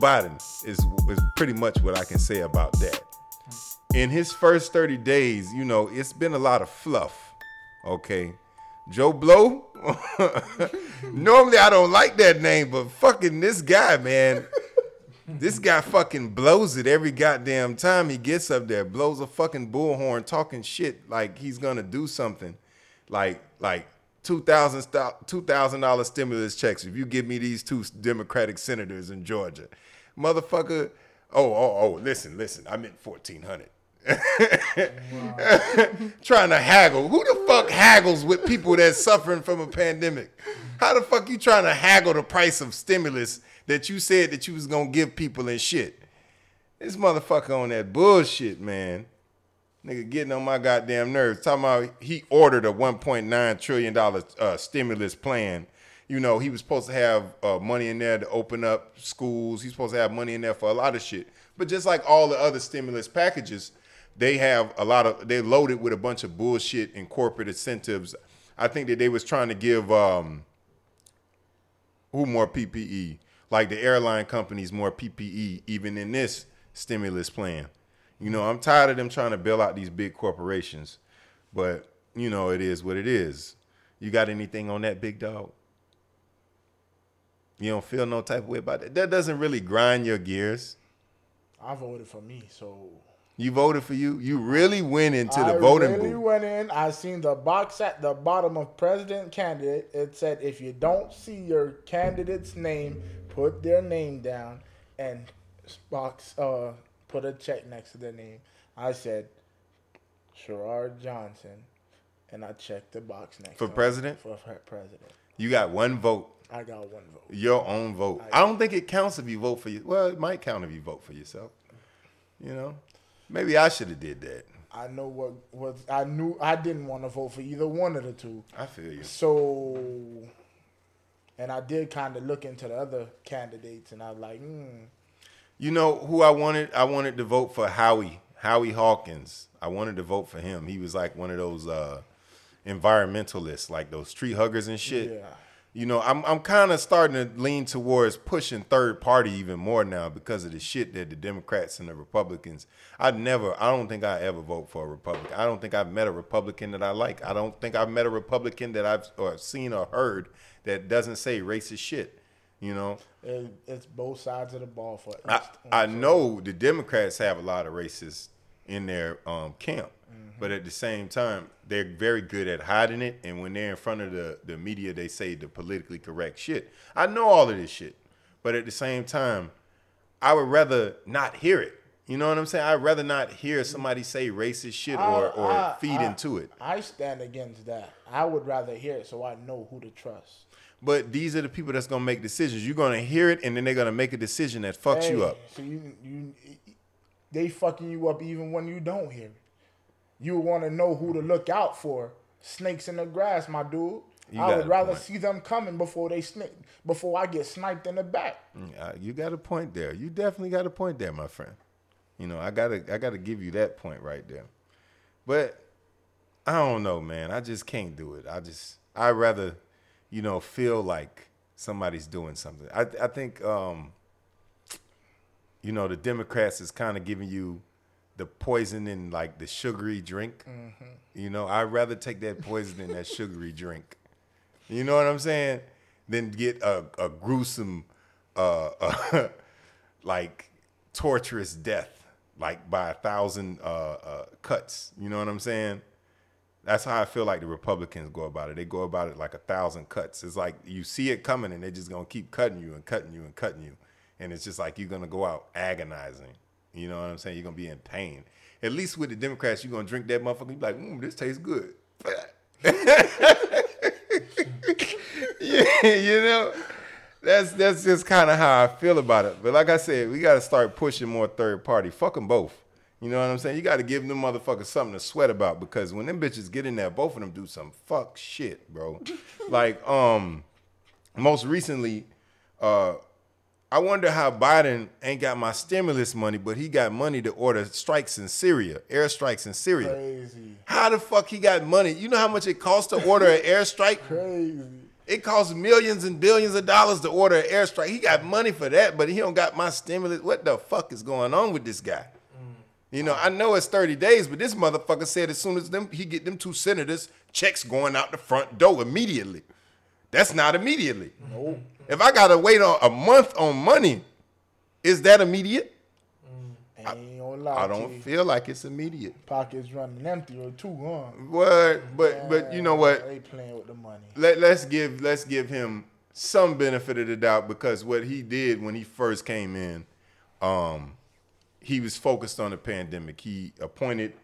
Biden is is pretty much what I can say about that. In his first 30 days, you know, it's been a lot of fluff. Okay. Joe Blow. Normally I don't like that name, but fucking this guy, man. this guy fucking blows it every goddamn time he gets up there. Blows a fucking bullhorn talking shit like he's gonna do something. Like like two thousand two thousand dollar stimulus checks if you give me these two Democratic senators in Georgia, motherfucker. Oh oh oh! Listen listen, I meant fourteen hundred. Trying to haggle. Who the fuck haggles with people that's suffering from a pandemic? How the fuck you trying to haggle the price of stimulus that you said that you was gonna give people and shit? This motherfucker on that bullshit, man. Nigga getting on my goddamn nerves. Talking about he ordered a 1.9 trillion dollar uh, stimulus plan. You know he was supposed to have uh, money in there to open up schools. He's supposed to have money in there for a lot of shit. But just like all the other stimulus packages, they have a lot of they're loaded with a bunch of bullshit and corporate incentives. I think that they was trying to give um who more PPE, like the airline companies more PPE, even in this stimulus plan. You know, I'm tired of them trying to bail out these big corporations, but you know, it is what it is. You got anything on that big dog? You don't feel no type of way about that. That doesn't really grind your gears. I voted for me, so You voted for you. You really went into the I voting really booth. went in. I seen the box at the bottom of president candidate. It said if you don't see your candidate's name, put their name down and box uh put a check next to their name. I said Sherrod Johnson, and I checked the box next For president? For president, You got one vote, I got one vote. your own vote. I don't think it counts if you vote for you. Well, it might count if you vote for yourself. You know, maybe I should have did that. I know what was. I knew I didn't want to vote for either one of the two. I feel you. So, and I did kind of look into the other candidates, and I was like, hmm. You know who I wanted? I wanted to vote for Howie, Howie Hawkins. I wanted to vote for him. He was like one of those uh, environmentalists, like those tree huggers and shit. Yeah. You know, I'm I'm kind of starting to lean towards pushing third party even more now because of the shit that the Democrats and the Republicans. I never, I don't think I ever vote for a Republican. I don't think I've met a Republican that I like. I don't think I've met a Republican that I've or seen or heard that doesn't say racist shit. You know, It, it's both sides of the ball for. I, I know the Democrats have a lot of racists in their um, camp, but at the same time, they're very good at hiding it. And when they're in front of the, the media, they say the politically correct shit. I know all of this shit, but at the same time, I would rather not hear it. You know what I'm saying? I'd rather not hear somebody say racist shit or, or I- feed I- into it. I stand against that. I would rather hear it so I know who to trust. But these are the people that's gonna make decisions. You're gonna hear it, and then they're gonna make a decision that fucks you up. So you, you, they fucking you up even when you don't hear it. You want to know who to look out for. Snakes in the grass, my dude. You I would rather see them coming before they snipe, before I get sniped in the back. Uh, you got a point there. You definitely got a point there, my friend. You know, I gotta I gotta give you that point right there. But I don't know, man. I just can't do it. I just I rather, you know, feel like somebody's doing something. I I think um, you know, the Democrats is kind of giving you the poison in like the sugary drink. You know, I'd rather take that poison in that sugary drink. You know what I'm saying? Than get a, a gruesome, uh, uh, like torturous death, like by a thousand uh, uh, cuts. You know what I'm saying? That's how I feel like the Republicans go about it. They go about it like a thousand cuts. It's like you see it coming and they're just gonna keep cutting you and cutting you and cutting you. And it's just like you're gonna go out agonizing. You know what I'm saying? You're gonna be in pain. At least with the Democrats, you're gonna drink that motherfucker. You be like, mm, this tastes good. yeah, you know, that's that's just kind of how I feel about it. But like I said, we got to start pushing more third party. Fuck them both. You know what I'm saying? You got to give them motherfuckers something to sweat about because when them bitches get in there, both of them do some fuck shit, bro. like, um, most recently, uh, I wonder how Biden ain't got my stimulus money, but he got money to order strikes in Syria, airstrikes in Syria. Crazy, How the fuck he got money? You know how much it costs to order an airstrike? crazy. It costs millions and billions of dollars to order an airstrike. He got money for that, but he don't got my stimulus. What the fuck is going on with this guy? Mm. You know, I know it's 30 days, but this motherfucker said as soon as them he get them two senators, checks going out the front door immediately. That's not immediately. If I gotta wait on a month on money, is that immediate? Gonna lie I don't feel like it's immediate. Pockets running empty or two, huh? What? But but you know what? They playing with the money. let, let's give let's give him some benefit of the doubt because what he did when he first came in, um, he was focused on the pandemic. He appointed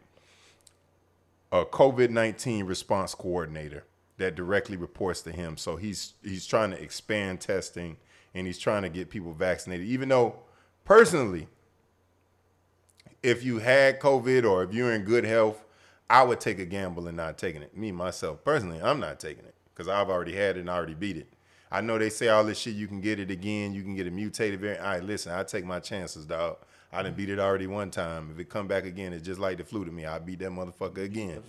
a COVID nineteen response coordinator that directly reports to him. So he's he's trying to expand testing and he's trying to get people vaccinated. Even though personally, if you had COVID or if you're in good health, I would take a gamble and not taking it. Me myself personally, I'm not taking it because I've already had it and I already beat it. I know they say all this shit. You can get it again. You can get a mutated variant. All right, listen, I take my chances, dog. I done beat it already one time. If it come back again, it's just like the flu to me. I beat that motherfucker again.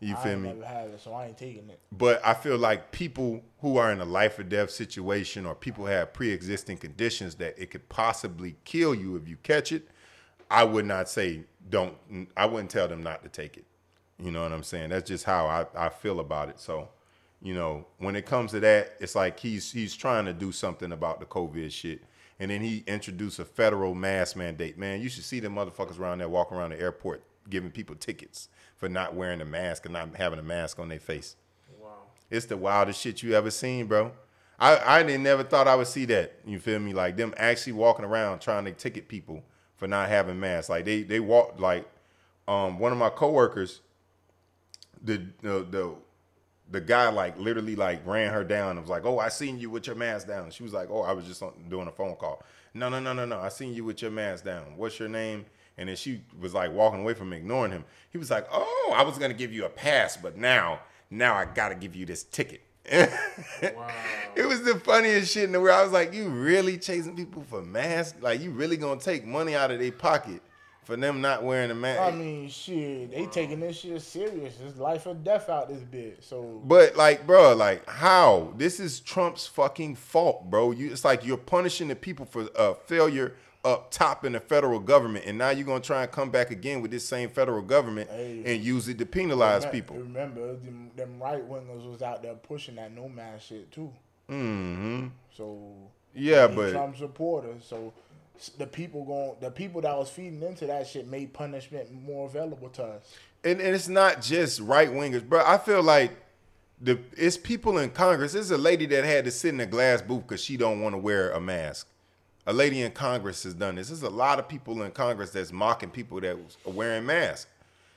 You feel me? Had it, so I ain't taking it. But I feel like people who are in a life or death situation or people have pre-existing conditions that it could possibly kill you if you catch it, I would not say don't I wouldn't tell them not to take it. You know what I'm saying? That's just how I, I feel about it. So, you know, when it comes to that, it's like he's he's trying to do something about the COVID shit. And then he introduced a federal mask mandate. Man, you should see the motherfuckers around there walking around the airport giving people tickets for not wearing a mask and not having a mask on their face. Wow. It's the wildest shit you ever seen, bro. I, I didn't never thought I would see that. You feel me? Like them actually walking around trying to ticket people for not having masks. Like they they walk like um one of my coworkers, the the the the guy like literally like ran her down and was like, "Oh, I seen you with your mask down." She was like, "Oh, I was just on, doing a phone call." No, no, no, no, no. I seen you with your mask down. What's your name? And then she was like walking away from ignoring him. He was like, "Oh, I was gonna give you a pass, but now, now I gotta give you this ticket." wow. It was the funniest shit in the world. I was like, "You really chasing people for masks? Like, you really gonna take money out of their pocket for them not wearing a mask?" I mean, shit, they taking this shit serious. It's life or death out this bitch. So But like, bro, like how? This is Trump's fucking fault, bro. You it's like you're punishing the people for uh, failure up top in the federal government, and now you're gonna try and come back again with this same federal government Hey. and use it to penalize Remem- people. Remember, them, them right wingers was out there pushing that no man shit too. hmm So Yeah, but Trump supporters. So the people going, the people that was feeding into that shit made punishment more available to us. and, and it's not just right wingers, bro. I feel like the it's people in Congress. There's a lady that had to sit in a glass booth because she don't want to wear a mask. A lady in Congress has done this. There's a lot of people in Congress that's mocking people that are wearing masks.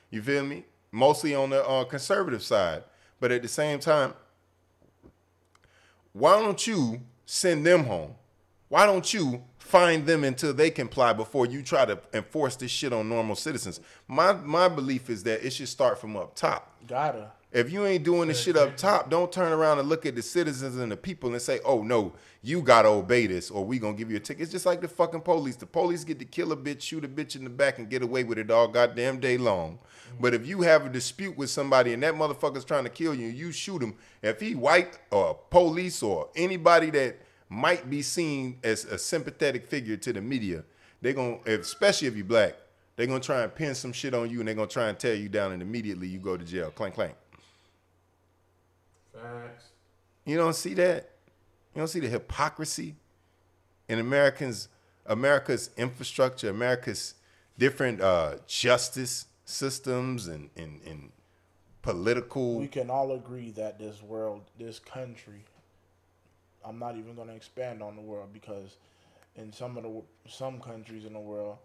You feel me? Mostly on the uh, conservative side, but at the same time, why don't you send them home? Why don't you fine them until they comply before you try to enforce this shit on normal citizens? My my belief is that it should start from up top. Gotta. If you ain't doing the shit up top, don't turn around and look at the citizens and the people and say, "Oh no, you gotta obey this, or we gonna give you a ticket." It's just like the fucking police. The police get to kill a bitch, shoot a bitch in the back, and get away with it all goddamn day long. Mm-hmm. But if you have a dispute with somebody and that motherfucker's trying to kill you, you shoot him. If he white or police or anybody that might be seen as a sympathetic figure to the media, They're gonna, especially if you're black, they're gonna try and pin some shit on you and they're gonna try and tear you down, and immediately you go to jail. Clank clank. Facts. You don't see that. You don't see the hypocrisy in Americans, America's infrastructure, America's different uh, justice systems and, and, and political. we can all agree that this world, this country, I'm not even going to expand on the world because in some of the some countries in the world,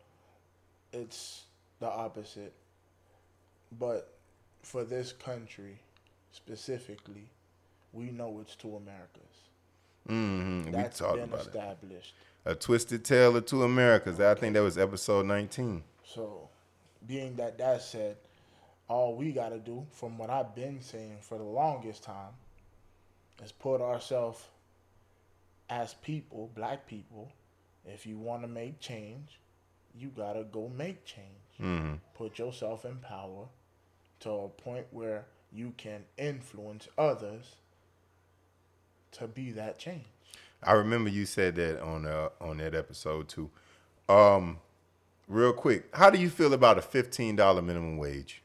it's the opposite. But for this country specifically, we know it's two Americas. Mhm, we That's talked been about it. established. A twisted tale of two Americas. I think that was episode 19. So, being that that said, all we got to do, from what I've been saying for the longest time, is put ourselves as people, black people. If you want to make change, you got to go make change. hmm Put yourself in power to a point where you can influence others to be that change. I remember you said that on uh, on that episode too. Um, real quick, how do you feel about a fifteen dollar minimum wage?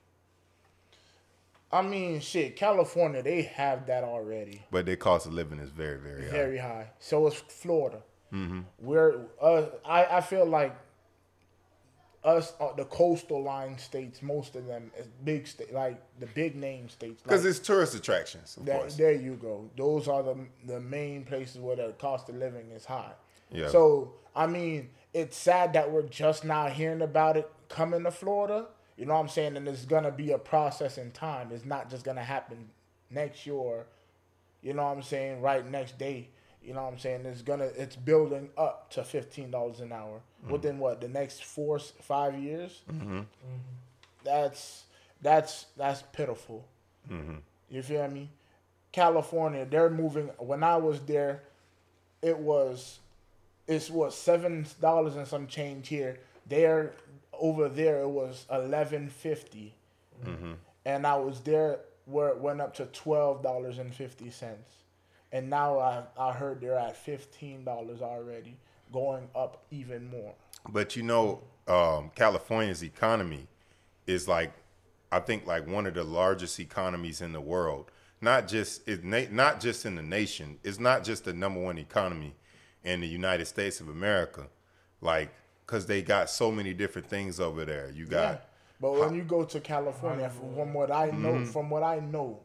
I mean, shit, California, they have that already. But their cost of living is very, very high. very high. So is Florida. We're uh, I I feel like us uh, the coastal line states, most of them is big state like the big name states. Because like, it's tourist attractions, of that, there you go. Those are the the main places where the cost of living is high. Yeah. So I mean, it's sad that we're just now hearing about it coming to Florida. You know what I'm saying? And it's gonna be a process in time. It's not just gonna happen next year. Or, you know what I'm saying? Right next day. You know what I'm saying? It's gonna it's building up to fifteen dollars an hour mm-hmm. within what the next four five years. Mm-hmm. Mm-hmm. That's that's that's pitiful. You feel me? California, they're moving. When I was there, it was, it's what seven dollars and some change here. There, over there, it was eleven and I was there where it went up to twelve dollars and fifty cents, and now I I heard they're at fifteen dollars already, going up even more. But you know, um, California's economy is like, I think like one of the largest economies in the world. Not just it, not just in the nation. It's not just the number one economy in the United States of America, like because they got so many different things over there. You got Yeah. But when you go to California, from what I know, mm-hmm. from what I know,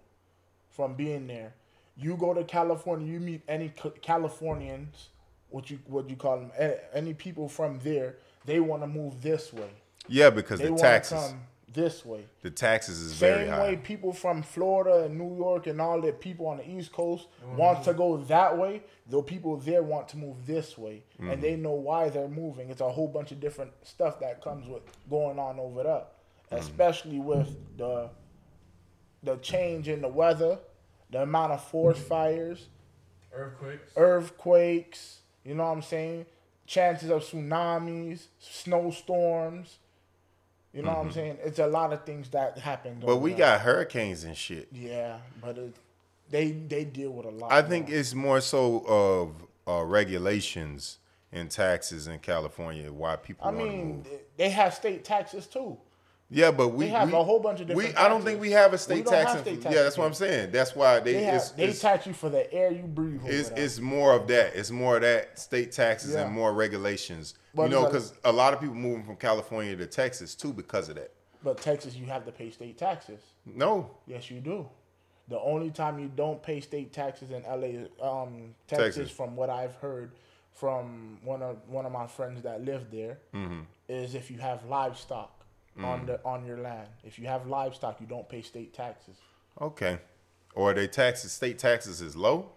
from being there, you go to California, you meet any Californians, what you what you call them, any people from there, they want to move this way. yeah, because They the taxes, come this way. the taxes is very Same way people from Florida and New York and all the people on the East Coast mm-hmm. want to go that way, the people there want to move this way. And they mm-hmm. know why they're moving. It's a whole bunch of different stuff that comes with going on over there. Mm-hmm. Especially with the the change in the weather, the amount of forest fires, Earthquakes. earthquakes, you know what I'm saying? Chances of tsunamis, snowstorms. You know what I'm saying? It's a lot of things that happen. But we on. got hurricanes and shit. Yeah, but it, they they deal with a lot. I think more. it's more so of uh, regulations and taxes in California why people I mean, they have state taxes too. Yeah, but we they have we, a whole bunch of different. we I don't think we have a state tax. state yeah, that's what I'm saying. That's why they, They have it's, they it's, tax you for the air you breathe. it's, it's more of that. It's more of that state taxes Yeah. and more regulations. But you know, because a lot of people moving from California to Texas too because of that. but Texas, you have to pay state taxes. No, Yes, you do. The only time you don't pay state taxes in LA, um, Texas, Texas. from what I've heard from one of one of my friends that live there, Mm-hmm. is if you have livestock Mm. on the on your land. If you have livestock, you don't pay state taxes. okay. Or they taxes, state taxes is low.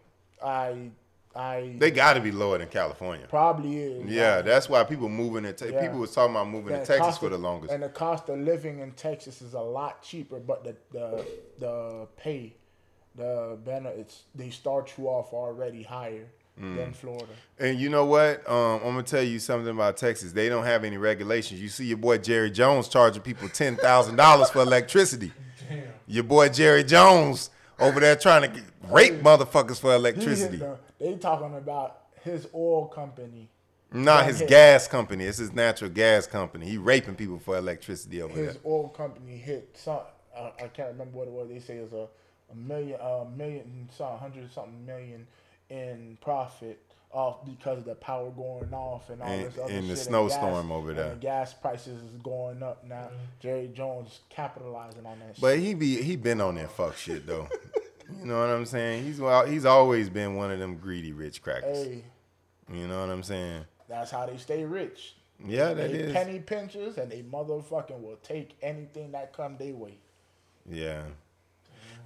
I I They got to be lower than California. probably is. Yeah, that's why people moving to te- Yeah. people was talking about moving to Texas for the longest. And the cost of living in Texas is a lot cheaper, but the the the pay, the benefits they start you off already higher Mm. than Florida. And you know what? Um, I'm gonna tell you something about Texas. They don't have any regulations. You see your boy Jerry Jones charging people ten thousand dollars for electricity. Your boy Jerry Jones over there trying to rape motherfuckers for electricity. the- They talking about his oil company. Not his hit- gas company. It's his natural gas company. He raping people for electricity over His there. His oil company hit some. I, I can't remember what it was. They say it's a, a million, a million, some hundred something million in profit off because of the power going off and all And- this other shit. and the snowstorm gas, over and there. the gas prices is going up now. Mm-hmm. Jerry Jones capitalizing on that. But he be he been on that fuck shit though. you know what I'm saying? He's well, he's always been one of them greedy rich crackers. Hey, You know what I'm saying? that's how they stay rich. Yeah, that they is. penny pinchers and they motherfucking will take anything that come their way. Yeah.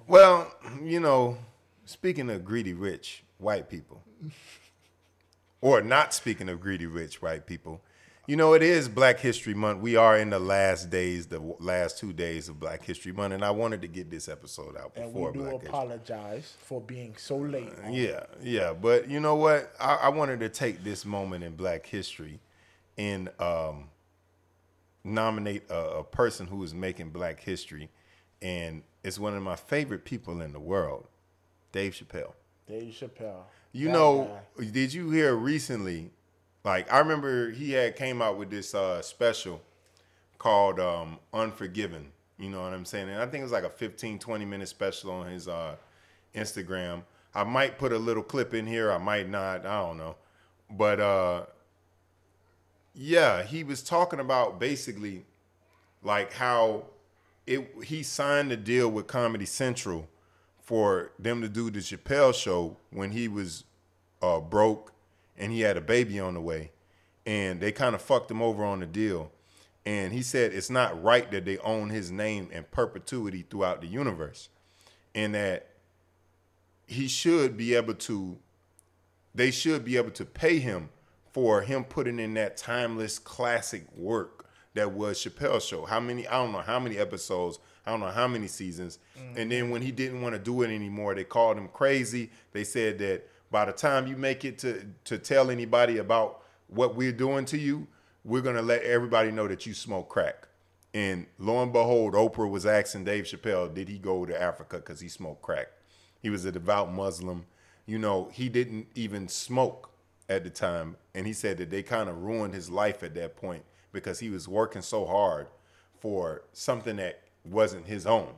Well, you know, speaking of greedy rich white people, or not speaking of greedy rich white people, you know, it is Black History Month. We are in the last days, the last two days of Black History Month, and I wanted to get this episode out before. And we do Black History. apologize for being so late. on Yeah, yeah, but you know what? I, I wanted to take this moment in Black history and um, nominate a, a person who is making Black history, and it's one of my favorite people in the world, Dave Chappelle. Dave Chappelle. You That know, guy. did you hear recently? Like I remember he had came out with this uh, special called um, Unforgiven. You know what I'm saying? And I think it was like a 15, 20 minute special on his uh, Instagram. I might put a little clip in here. I might not. I don't know. But uh, yeah, he was talking about basically like how it he signed a deal with Comedy Central for them to do the Chappelle show when he was uh, broke and he had a baby on the way, and they kind of fucked him over on the deal. And he said it's not right that they own his name in perpetuity throughout the universe, and that he should be able to they should be able to pay him for him putting in that timeless classic work that was Chappelle's show. How many? I don't know how many episodes. I don't know how many seasons. And mm-hmm. then when he didn't want to do it anymore, they called him crazy. They said that by the time you make it to to tell anybody about what we're doing to you, we're gonna let everybody know that you smoke crack. And lo and behold, Oprah was asking Dave Chappelle, did he go to Africa because he smoked crack? He was a devout Muslim. You know, he didn't even smoke at the time. And he said that they kind of ruined his life at that point because he was working so hard for something that wasn't his own.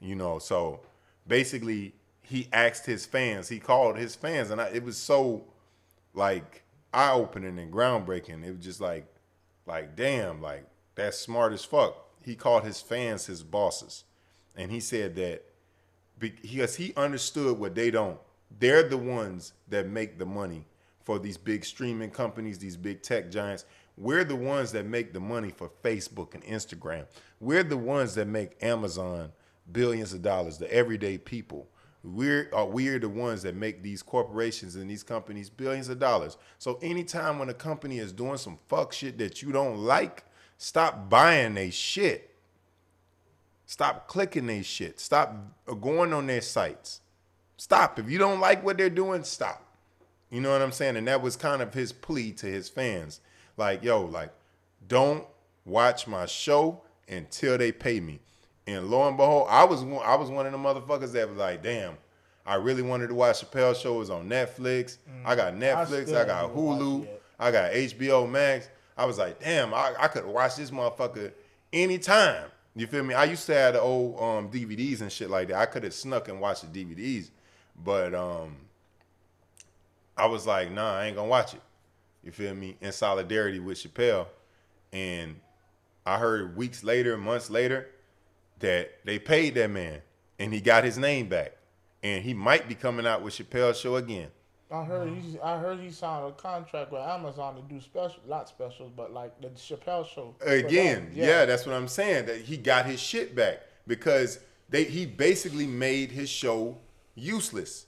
You know, so basically he asked his fans, he called his fans, and I, it was so like eye opening and groundbreaking. It was just like, like damn, like that's smart as fuck. He called his fans his bosses, and he said that because he understood what they don't. They're the ones that make the money for these big streaming companies, these big tech giants. We're the ones that make the money for Facebook and Instagram. We're the ones that make Amazon billions of dollars, the everyday people. We're uh, we're the ones that make these corporations and these companies billions of dollars. So anytime when a company is doing some fuck shit that you don't like, stop buying their shit. Stop clicking their shit. Stop going on their sites. Stop. If you don't like what they're doing, stop. You know what I'm saying? And that was kind of his plea to his fans. Like, yo, like, don't watch my show until they pay me. And lo and behold, I was one, I was one of the motherfuckers that was like, damn, I really wanted to watch Chappelle show. It was on Netflix. I got Netflix. still I, got Hulu. I got HBO Max. I was like, damn, I, I could watch this motherfucker anytime. You feel me? I used to have the old um, DVDs and shit like that. I could have snuck and watched the DVDs, but um, I was like, nah, I ain't gonna watch it. You feel me? In solidarity with Chappelle, and I heard weeks later, months later, that they paid that man and he got his name back, and he might be coming out with Chappelle's show again. I heard he I heard he signed a contract with Amazon to do special not specials, but like the Chappelle show. Again, them. yeah. that's what I'm saying. That he got his shit back because they he basically made his show useless.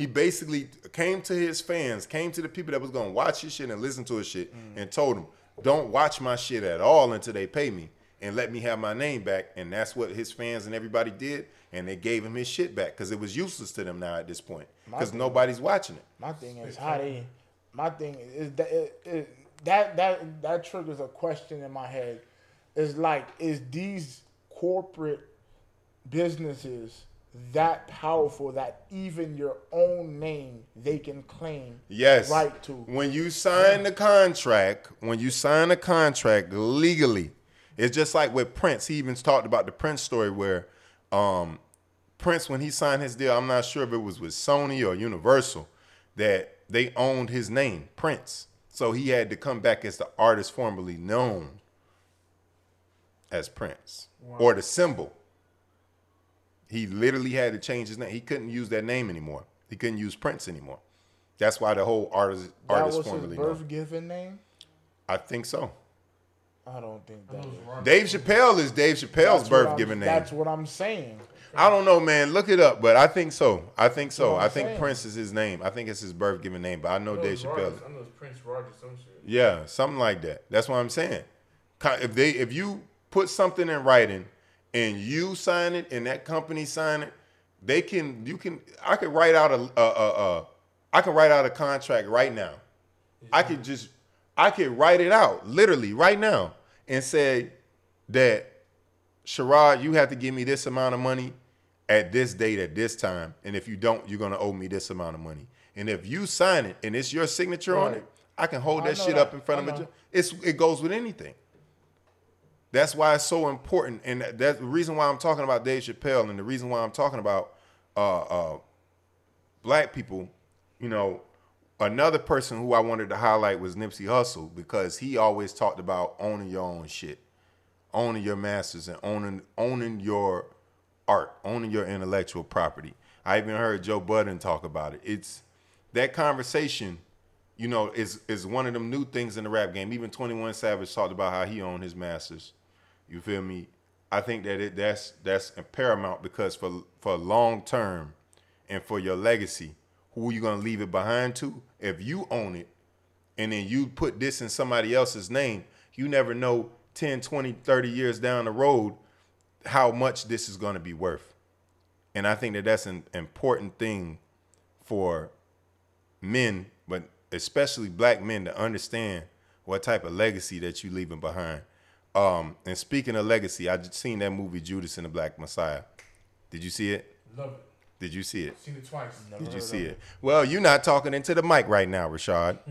He basically came to his fans, came to the people that was gonna watch his shit and listen to his shit, mm. and told them, "Don't watch my shit at all until they pay me and let me have my name back." And that's what his fans and everybody did, and they gave him his shit back because it was useless to them now at this point because nobody's watching it. My thing is how they. My thing is that it, it, that that that triggers a question in my head. Is like, is these corporate businesses that powerful that even your own name they can claim Yes. right to? When you sign the contract, when you sign a contract legally, it's just like with Prince. He even talked about the Prince story where um, Prince, when he signed his deal, I'm not sure if it was with Sony or Universal, that they owned his name, Prince. So he had to come back as the artist formerly known as Prince or the symbol. He literally had to change his name. He couldn't use that name anymore. He couldn't use Prince anymore. That's why the whole artist that artist was his birth known. given name. I think so. I don't think that. is. Dave Chappelle is Dave Chappelle's That's birth given name. That's what I'm saying. I don't know, man. Look it up, but I think so. I think so. what I I'm think saying. Prince is his name. I think it's his birth given name, but I know I know Dave Chappelle. Rogers. I know it's Prince Rogers, some shit. Yeah, something like that. That's what I'm saying. If they if you put something in writing and you sign it and that company sign it, they can you can I could write out a a, a, a I can write out a contract right now. I could just I could write it out literally right now and say that Sherrod, you have to give me this amount of money at this date at this time, and if you don't, you're gonna owe me this amount of money. And if you sign it and it's your signature on it, I can hold I that shit that. up in front I of a. It's it goes with anything. That's why it's so important, and that's the reason why I'm talking about Dave Chappelle, and the reason why I'm talking about uh, uh, black people. You know, another person who I wanted to highlight was Nipsey Hussle because he always talked about owning your own shit, owning your masters, and owning owning your art, owning your intellectual property. I even heard Joe Budden talk about it. It's that conversation, you know, is is one of them new things in the rap game. Even Twenty One Savage talked about how he owned his masters. You feel me? I think that it that's that's paramount because for for long term and for your legacy, who are you gonna leave it behind to? If you own it and then you put this in somebody else's name, you never know 10, 20, 30 years down the road how much this is gonna be worth. And I think that that's an important thing for men, but especially black men to understand what type of legacy that you're leaving behind. Um, and speaking of legacy, I just seen that movie Judas and the Black Messiah. Did you see it? Love it. Did you see it? Seen it twice. Did you see it? Well, you're not talking into the mic right now, Rashad.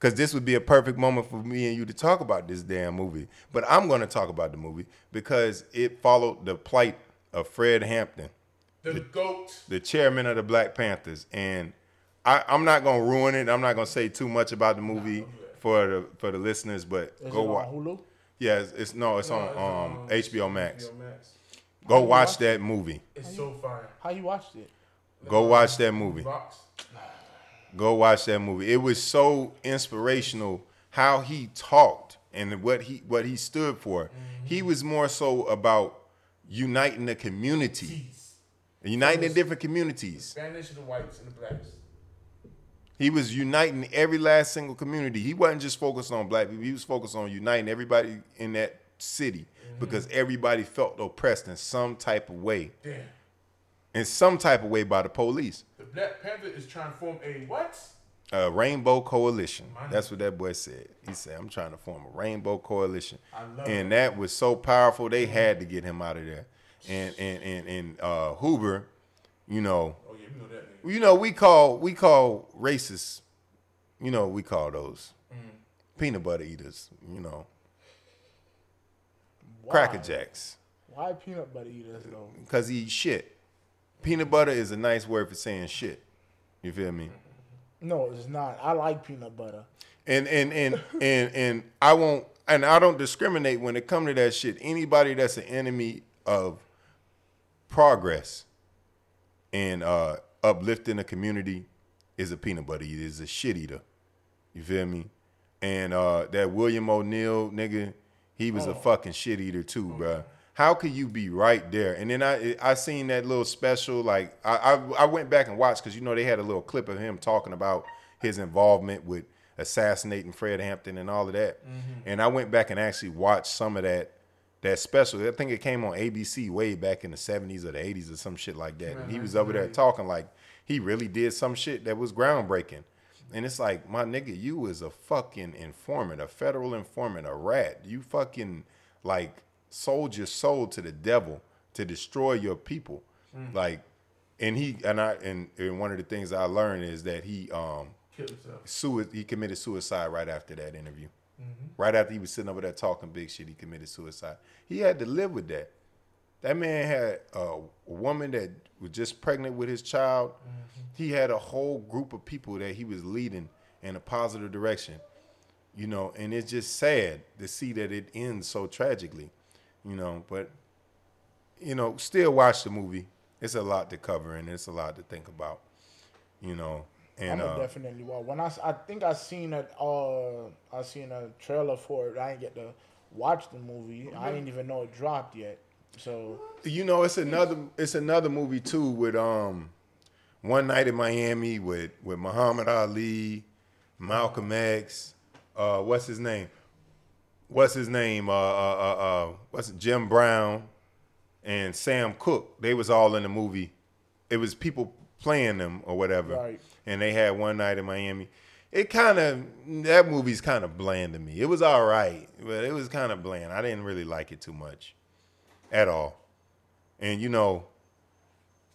Because this would be a perfect moment for me and you to talk about this damn movie. But I'm going to talk about the movie because it followed the plight of Fred Hampton, The goat. the chairman of the Black Panthers. And I, I'm not going to ruin it. I'm not going to say too much about the movie for the for the listeners, but Is go watch. Hulu? Yeah, it's, it's no, it's No, on um, HBO Max. HBO Max. Go watch watch that movie. It's so fire. How you watched it? Go watch that movie. Box. Go watch that movie. It was so inspirational how he talked and what he what he stood for. He was more so about uniting the community, Tees. uniting the different communities. Spanish and the whites and the blacks. He was uniting every last single community. He wasn't just focused on black people. He was focused on uniting everybody in that city because everybody felt oppressed in some type of way, Damn. in some type of way by the police. The Black Panther is trying to form a what? A rainbow coalition. Money. That's what that boy said. He said, "I'm trying to form a rainbow coalition," I love and that was so powerful. They had to get him out of there. And and and and uh, Hoover, you know, Oh know that nigga. you know, we call we call racists. You know, we call those mm. peanut butter eaters. You know, Why? cracker jacks, Why peanut butter eaters though? because he eat shit. Peanut butter is a nice word for saying shit. You feel me? No, it's not. I like peanut butter. and and and and and I won't and I don't discriminate when it come to that shit. Anybody that's an enemy of progress and uh uplifting a community is a peanut butter eater, is a shit eater. You feel me? And uh that William O'Neal nigga, he was a fucking shit eater too, bro. How could you be right there? And then I I seen that little special. Like I I, I went back and watched because you know they had a little clip of him talking about his involvement with assassinating Fred Hampton and all of that. And I went back and actually watched some of that that special. I think it came on ABC way back in the seventies or the eighties or some shit like that. And he was over there talking like he really did some shit that was groundbreaking. And it's like, my nigga, you is a fucking informant, a federal informant, a rat. You fucking like sold your soul to the devil to destroy your people. Like, and he and I and, and one of the things I learned is that he um Kill himself. sui- he committed suicide right after that interview. Mm-hmm. Right after he was sitting over there talking big shit, he committed suicide. He had to live with that. That man had a woman that was just pregnant with his child. Mm-hmm. He had a whole group of people that he was leading in a positive direction. You know, and it's just sad to see that it ends so tragically. You know, but you know, still watch the movie. It's a lot to cover and it's a lot to think about. You know, and I'm uh, definitely watch. When I, I think I seen a uh I seen a trailer for it. I didn't get to watch the movie. I didn't even know it dropped yet. So You know, it's another it's another movie too with um One Night in Miami with with Muhammad Ali, Malcolm X, uh what's his name? What's his name? Uh uh uh, uh what's it? Jim Brown and Sam Cooke. They was all in the movie. It was people playing them or whatever. Right. And they had One Night in Miami. It kind of that movie's kind of bland to me. It was all right, but it was kind of bland. I didn't really like it too much at all. And you know,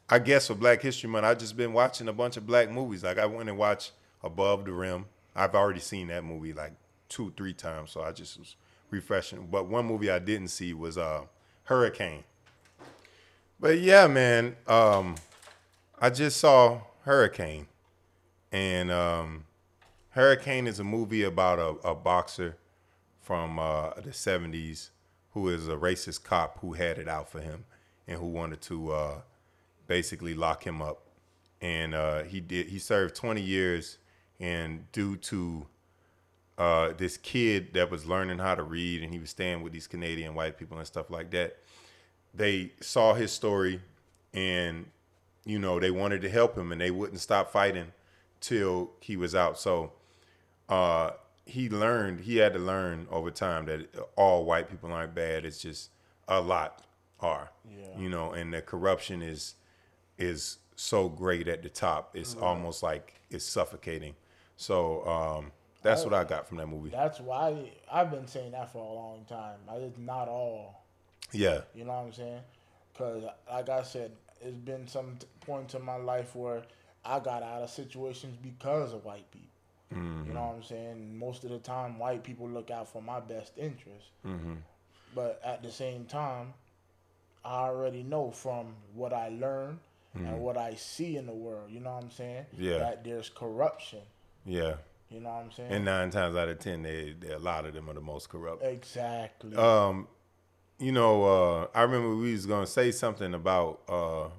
I guess for Black History Month, I've just been watching a bunch of black movies. Like I went and watched Above the Rim. I've already seen that movie like two, three times, so I just was refreshing. But one movie I didn't see was uh, Hurricane. But yeah, man, um, I just saw Hurricane, and um, Hurricane is a movie about a, a boxer from uh, the 70s who is a racist cop who had it out for him and who wanted to uh, basically lock him up. And uh, he did. He served 20 years, and due to uh, this kid that was learning how to read, and he was staying with these Canadian white people and stuff like that. They saw his story, and you know they wanted to help him, and they wouldn't stop fighting till he was out. So uh, he learned he had to learn over time that all white people aren't bad. It's just a lot are. Yeah. You know, and the corruption is is so great at the top. It's almost like it's suffocating. So um, that's what I got from that movie. that's why I've been saying that for a long time. I just not all. Yeah. You know what I'm saying? Because, like I said, it's been some t- points in my life where I got out of situations because of white people. Mm-hmm. You know what I'm saying? Most of the time, white people look out for my best interest. Mm-hmm. But at the same time, I already know from what I learn and what I see in the world, you know what I'm saying? Mm-hmm. Yeah. That there's corruption. Yeah. You know what I'm saying? And nine times out of ten, they, they a lot of them are the most corrupt. exactly. Um, you know, uh, I remember we was gonna say something about uh,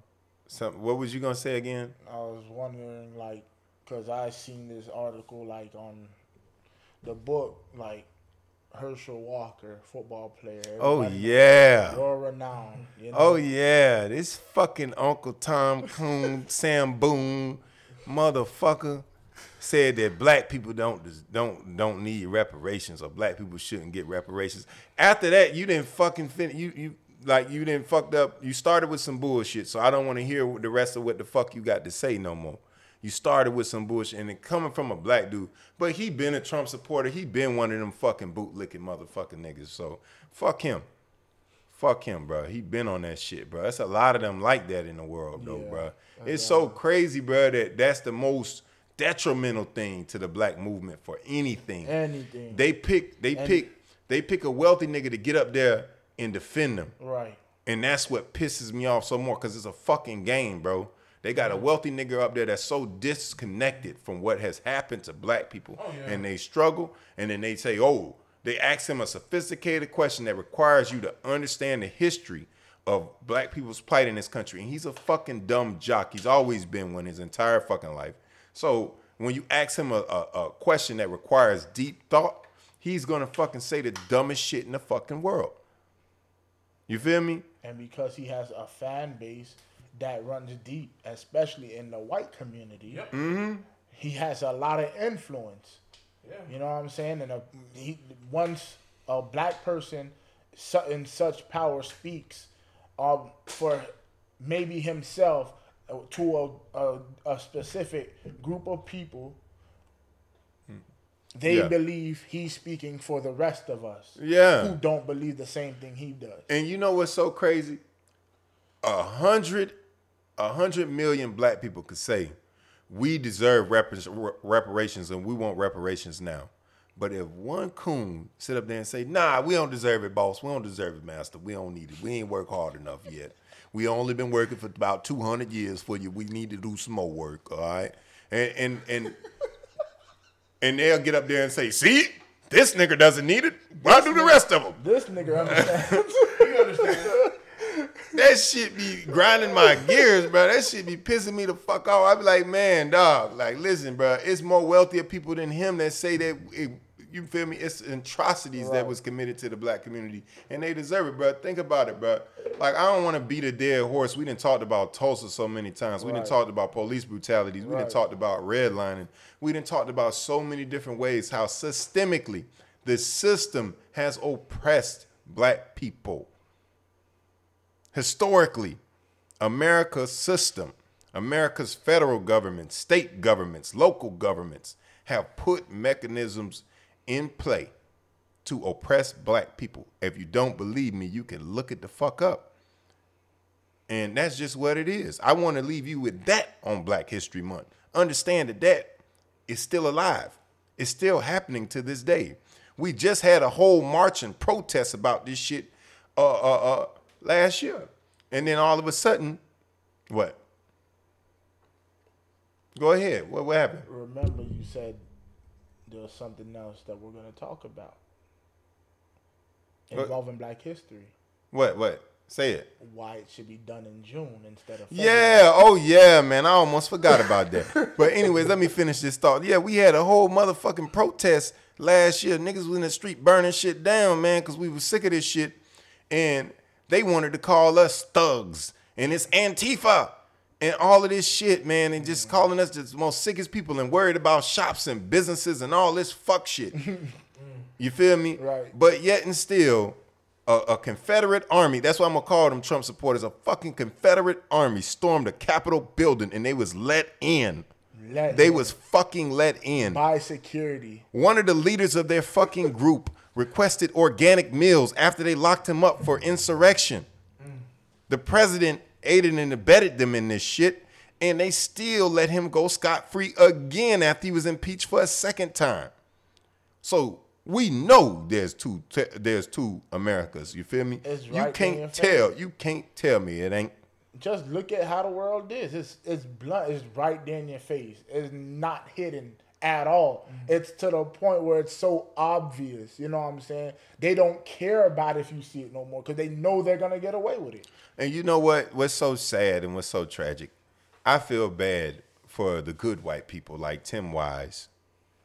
some. What was you gonna say again? I was wondering, like, because I seen this article, like, on the book, like, Herschel Walker, football player. Oh yeah. You're renowned. You know? Oh yeah, this fucking Uncle Tom Coon Sam Boone motherfucker said that black people don't don't don't need reparations or black people shouldn't get reparations. After that, you didn't fucking finish. you you like you didn't fucked up. You started with some bullshit, so I don't want to hear the rest of what the fuck you got to say no more. You started with some bullshit, and it coming from a black dude, but he been a Trump supporter. He been one of them fucking bootlicking motherfucking niggas. So fuck him. Fuck him, bro. He been on that shit, bro. That's a lot of them like that in the world, though, Yeah. bro. It's so crazy, bro, that that's the most detrimental thing to the black movement for anything. Anything. They pick, they And- pick, they pick a wealthy nigga to get up there and defend them, right. and that's what pisses me off so more because it's a fucking game, bro. They got a wealthy nigga up there that's so disconnected from what has happened to black people, Oh, yeah. and they struggle, and then they say, "Oh, they ask him a sophisticated question that requires you to understand the history of black people's plight in this country." And he's a fucking dumb jock. He's always been one his entire fucking life. So when you ask him a, a, a question that requires deep thought, he's gonna fucking say the dumbest shit in the fucking world. You feel me? and because he has a fan base that runs deep, especially in the white community, Yep. Mm-hmm. he has a lot of influence. Yeah. You know what I'm saying? And a, he, once a black person in such power speaks um, for maybe himself uh, to a, a, a specific group of people, they Yeah. believe he's speaking for the rest of us Yeah. who don't believe the same thing he does. And you know what's so crazy? A hundred, a hundred million black people could say, we deserve repar- reparations and we want reparations now. But if one coon sit up there and say, nah, we don't deserve it, boss. We don't deserve it, master. We don't need it. We ain't work hard enough yet. We only been working for about 200 years for you. We need to do some more work, all right? And, and, and, and they'll get up there and say, see, this nigga doesn't need it. Why do the rest of them? This nigga understands. You understand? That shit be grinding my gears, bro. That shit be pissing me the fuck off. I be like, man, dog. Like, listen, bro. It's more wealthier people than him that say that. You feel me? It's atrocities that was committed to the black community, and they deserve it, bro. Think about it, bro. Like, I don't want to beat a dead horse. We didn't talked about Tulsa so many times. We didn't Right. talked about police brutalities. We didn't Right. talked about redlining. We didn't talked about so many different ways how systemically the system has oppressed black people historically, America's system, America's federal government, state governments, local governments have put mechanisms in play to oppress black people. If you don't believe me, you can look it the fuck up. And that's just what it is. I want to leave you with that on Black History Month. Understand that that is still alive. It's still happening to this day. We just had a whole march and protest about this shit uh, uh, uh, last year. And then all of a sudden, what? Go ahead. What, what happened? Remember, you said there was something else that we're going to talk about What? involving Black history. What? What? Say it. Why it should be done in June instead of February. Yeah, oh yeah, man. I almost forgot about that. but anyways, let me finish this thought. Yeah, we had a whole motherfucking protest last year. Niggas was in the street burning shit down, man, because we was sick of this shit. And they wanted to call us thugs. And it's Antifa. And all of this shit, man, and just calling us the most sickest people and worried about shops and businesses and all this fuck shit. Mm. You feel me? Right. But yet and still, a, a Confederate army, that's why I'm gonna call them Trump supporters, a fucking Confederate army stormed a Capitol building and they was let in. Let They was fucking let in. by security. One of the leaders of their fucking group requested organic meals after they locked him up for insurrection. Mm. The president aided and abetted them in this shit, and they still let him go scot free again after he was impeached for a second time. So we know there's two te- there's two Americas. You feel me? It's you right in can't tell. You can't tell me it ain't. Just look at how the world is. It's it's blunt. It's right there in your face. It's not hidden at all. It's to the point where it's so obvious. You know what I'm saying? They don't care about if you see it no more because they know they're gonna get away with it. And you know what? What's so sad and what's so tragic? I feel bad for the good white people like Tim Wise,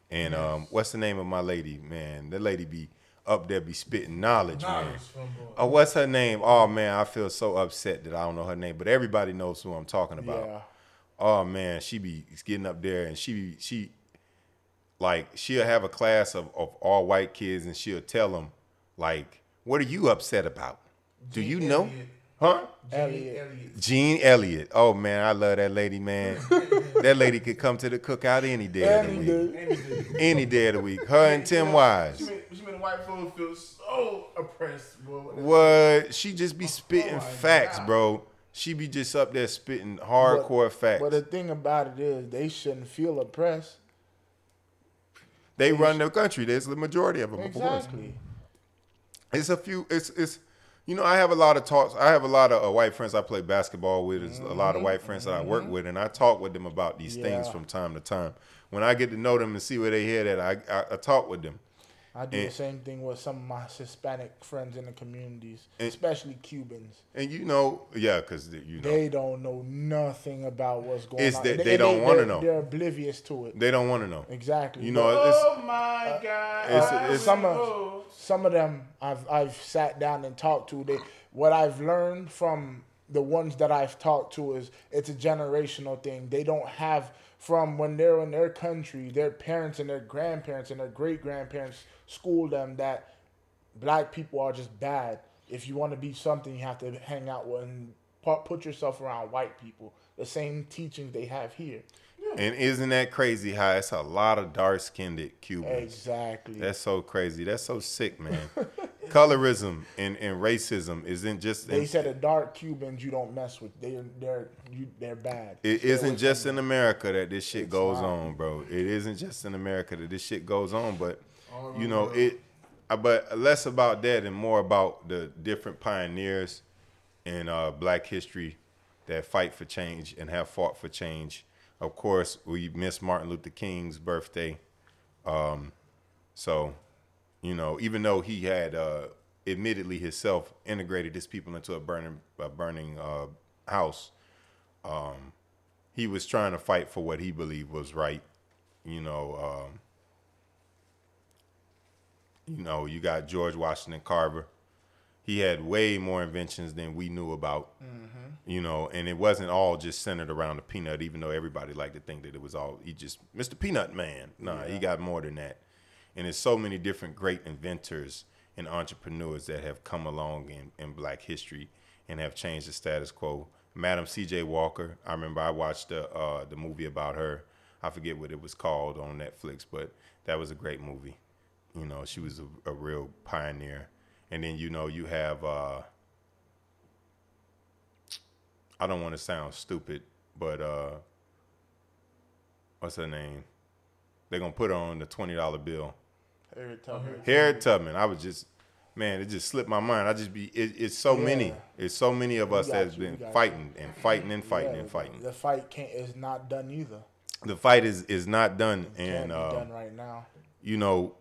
and um, what's the name of my lady? Man, the lady be up there be spitting knowledge, man. Knowledge boy. Oh, what's her name? Oh man, I feel so upset that I don't know her name, but everybody knows who I'm talking about. Yeah. Oh man, she be getting up there and she she like she'll have a class of, of all white kids and she'll tell them like, what are you upset about? Do you know? Elliott. Huh? Gene Elliott. Elliott. Jean Elliott. Oh man, I love that lady, man. that lady could come to the cookout any day of the week. day. Any day of the week. Her and Tim She Wise. made, she made white folks feel so oppressed, bro. What? She just be oh spitting my facts, God. bro. She be just up there spitting hardcore facts. But the thing about it is, they shouldn't feel oppressed. They run the country. There's the majority of them. Of course. Exactly. It's a few. It's it's. You know, I have a lot of talks. I have a lot of uh, white friends I play basketball with. There's a lot of white friends that I work with, and I talk with them about these things from time to time. When I get to know them and see where they head at, I, I, I talk with them. I do And- the same thing with some of my Hispanic friends in the communities, And- especially Cubans. And you know, yeah, because you know They don't know nothing about what's going It's on. that And they don't wanna know. They're oblivious to it. they don't want to know. Exactly. You know, But it's Oh my uh, God. it's- it's- some of- oh. some of them I've I've sat down and talked to. They what I've learned from the ones that I've talked to is it's a generational thing. They don't have from when they're in their country, their parents and their grandparents and their great grandparents schooled them that black people are just bad. If you want to be something, you have to hang out with and put yourself around white people. The same teachings they have here. And isn't that crazy how it's a lot of dark skinned Cubans? Exactly. That's so crazy. That's so sick, man. Colorism and, and racism isn't just they in, said the dark Cubans you don't mess with. They they're you, they're bad. it isn't just in. America that this shit goes not. on, bro. It isn't just in America that this shit goes on, but you know it. uh, But less about that and more about the different pioneers in uh, Black history that fight for change and have fought for change. Of course, we miss Martin Luther King's birthday. Um, so, you know, even though he had uh, admittedly himself integrated his people into a burning, a burning uh, house, um, he was trying to fight for what he believed was right. You know, um, you know, you got George Washington Carver. He had way more inventions than we knew about. You know, and it wasn't all just centered around the peanut, even though everybody liked to think that it was all he just Mr. Peanut Man. Nah, he got more than that. And there's so many different great inventors and entrepreneurs that have come along in, in black history and have changed the status quo. Madam C.J. Walker, I remember I watched the uh, the movie about her. I forget what it was called on Netflix, but that was a great movie. You know, she was a, a real pioneer. And then you know you have uh, I don't want to sound stupid, but uh, what's her name? They're gonna put her on the twenty dollar bill. Harriet Tubman. Harriet Tubman. I was just, man, it just slipped my mind. I just be, it, it's so many, it's so many of us got that has you, been got you. fighting and fighting and fighting Yeah, and fighting. The fight can't is not done either. The fight is is not done, Can't and be uh, done right now. you know,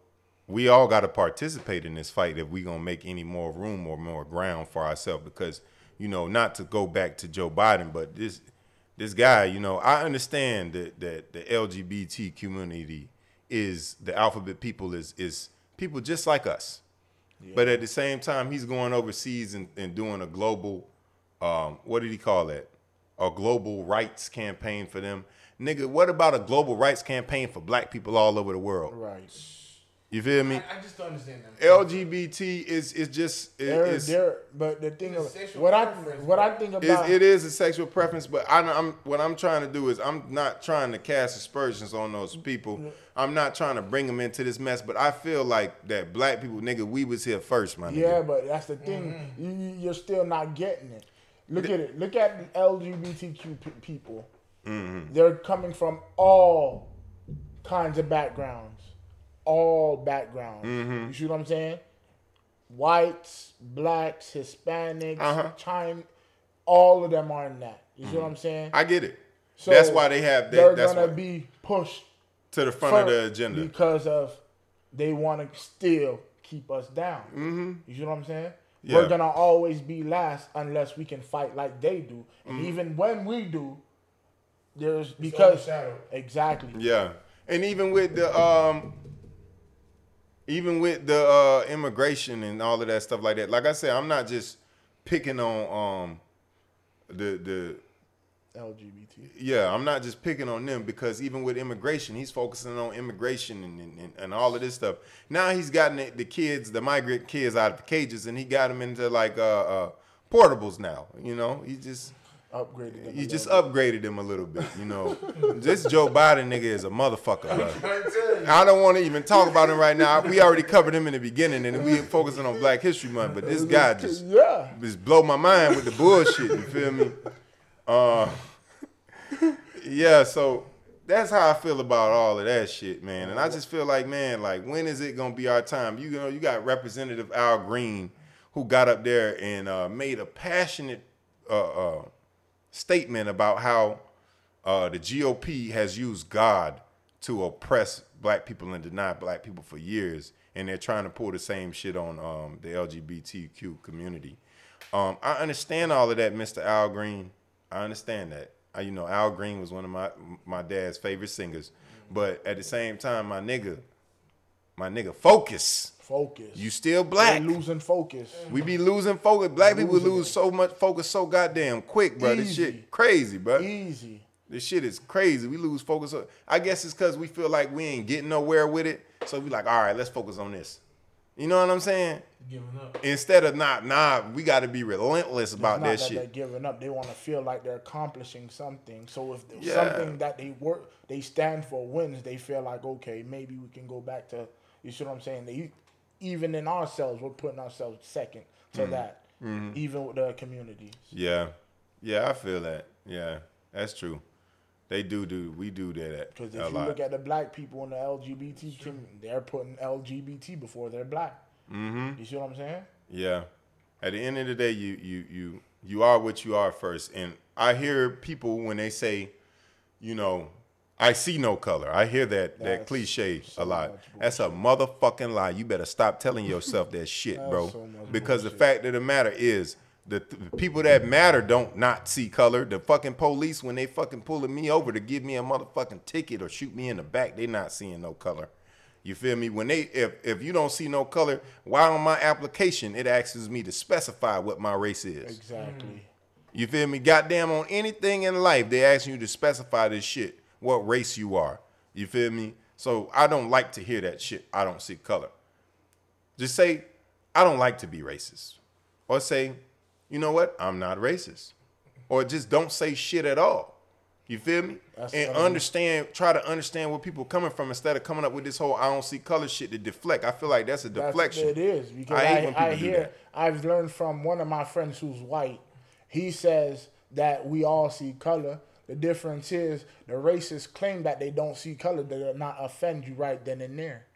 we all got to participate in this fight if we gonna make any more room or more ground for ourselves. Because you know, not to go back to Joe Biden, but this this guy, you know, I understand that that the LGBT community is the alphabet people is is people just like us. But at the same time, he's going overseas and, and doing a global, um, what did he call that? A global rights campaign for them. Nigga, what about a global rights campaign for black people all over the world? Right. You feel me? I, I just don't understand them. LGBT is is just it, They're, it's, they're, but the thing It's of what I what I think it's- about it is a sexual preference, but I, I'm what I'm trying to do is I'm not trying to cast aspersions on those people. I'm not trying to bring them into this mess, but I feel like that black people, nigga, we was here first, my nigga. yeah, but that's the thing. Mm-hmm. You, you- you're still not getting it. Look at it. Look at the LGBTQ p- people. Mm-hmm. They're coming from all kinds of backgrounds, all backgrounds. Mm-hmm. You see what I'm saying? Whites, blacks, Hispanics, Uh-huh. China, all of them are in that. You see what I'm saying? I get it. So that's why they have they're that. That's gonna why, be pushed to the front of the agenda. because of they want to still keep us down. Mm-hmm. You see what I'm saying? Yeah. We're gonna always be last unless we can fight like they do, and Mm-hmm. even when we do, there's because overshadowed. exactly. Yeah, and even with the um, even with the uh, immigration and all of that stuff like that. Like I said, I'm not just picking on um, the the LGBT. yeah, I'm not just picking on them because even with immigration, he's focusing on immigration and, and, and all of this stuff. Now he's gotten the, the kids, the migrant kids, out of the cages, and he got them into like uh, uh, portables now. You know, he just Upgraded. them he a just little upgraded them a little bit. You know, this Joe Biden nigga is a motherfucker. Bro. I tell you. I don't want to even talk about him right now. We already covered him in the beginning, and we focusing on Black History Month. But this guy just yeah. just blow my mind with the bullshit. You feel me? Uh, yeah. So that's how I feel about all of that shit, man. And I just feel like, man, like when is it gonna be our time? You know, you got Representative Al Green who got up there and uh, made a passionate uh, uh, statement about how uh, the GOP has used God to oppress black people and deny black people for years, and they're trying to pull the same shit on um, the LGBTQ community. Um, I understand all of that, Mr. Al Green. I understand that. I, you know, Al Green was one of my my dad's favorite singers, but at the same time, my nigga, My nigga, focus. Focus. You still black. losing focus. We be losing focus. Black people lose it. so much focus so goddamn quick, bro. This shit crazy, bro. Easy. This shit is crazy. We lose focus. I guess it's because we feel like we ain't getting nowhere with it. So we like, all right, let's focus on this. You know what I'm saying? Giving up. Instead of not, nah, we got to be relentless about It's not that that shit. they're giving up. They want to feel like they're accomplishing something. So if Yeah. something that they work, they stand for wins. They feel like okay, maybe we can go back to. You see what I'm saying? They even in ourselves, we're putting ourselves second to Mm-hmm. that. Even with the communities. Yeah, yeah, I feel that. Yeah, that's true. They do do. We do that Because if you lot. look at the black people in the LGBT community, they're putting LGBT before they're black. Mm-hmm. You see what I'm saying? Yeah. At the end of the day, you you you you are what you are first. And I hear people when they say, you know, I see no color. I hear that that That's cliche so a lot. That's a motherfucking lie. You better stop telling yourself that shit, That's bro. so because the fact of the matter is the, the people that matter don't not see color. The fucking police when they fucking pulling me over to give me a motherfucking ticket or shoot me in the back, they not seeing no color. You feel me? When they if if you don't see no color, why on my application it asks me to specify what my race is. Exactly. You feel me? Goddamn on anything in life, they ask you to specify this shit, what race you are. You feel me? So I don't like to hear that shit. I don't see color. Just say, I don't like to be racist. Or say, you know what? I'm not racist. Or just don't say shit at all. You feel me? That's and I mean. understand, try to understand where people coming from instead of coming up with this whole I don't see color shit to deflect. I feel like that's a deflection. what it is because I hate I, when I, people do hear that. I've learned from one of my friends who's white. He says that we all see color. The difference is the racists claim that they don't see color. They will not offend you right then and there.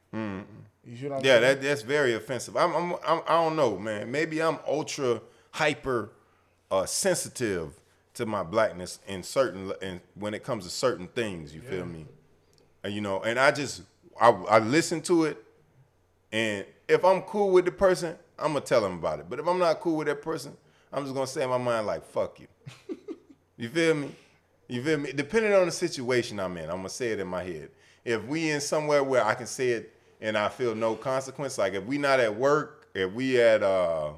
You see what I'm. Yeah, saying? that that's very offensive. I'm, I'm, I'm I don't know, man. Maybe I'm ultra hyper uh, sensitive to my blackness in certain and when it comes to certain things. You feel me? And you know, and I just I I listen to it, and if I'm cool with the person, I'm gonna tell them about it. But if I'm not cool with that person, I'm just gonna say in my mind like "fuck you." you feel me? You feel me? Depending on the situation I'm in, I'm gonna say it in my head. If we in somewhere where I can say it and I feel no consequence, like if we not at work, if we at uh,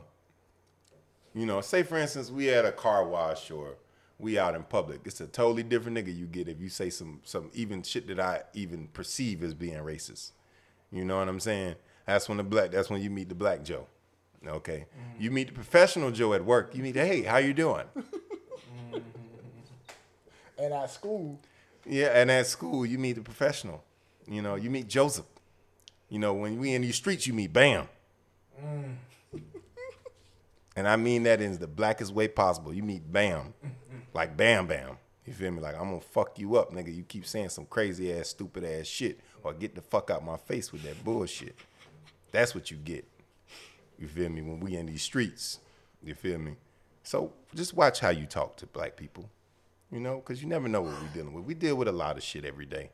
you know, say for instance we at a car wash or we out in public, it's a totally different nigga you get if you say some some even shit that I even perceive as being racist. You know what I'm saying? That's when the black. That's when you meet the black Joe. Okay. You meet the professional Joe at work. You meet, hey, how you doing? and at school, Yeah, and at school you meet the professional. You know, you meet Joseph. You know, when we in these streets, you meet Bam. Mm. and I mean that in the blackest way possible. You meet Bam, like Bam Bam. You feel me? Like I'm gonna fuck you up, nigga. You keep saying some crazy ass, stupid ass shit, or get the fuck out my face with that bullshit. That's what you get. You feel me? When we in these streets, you feel me? So just watch how you talk to black people. You know, because you never know what we're dealing with. We deal with a lot of shit every day.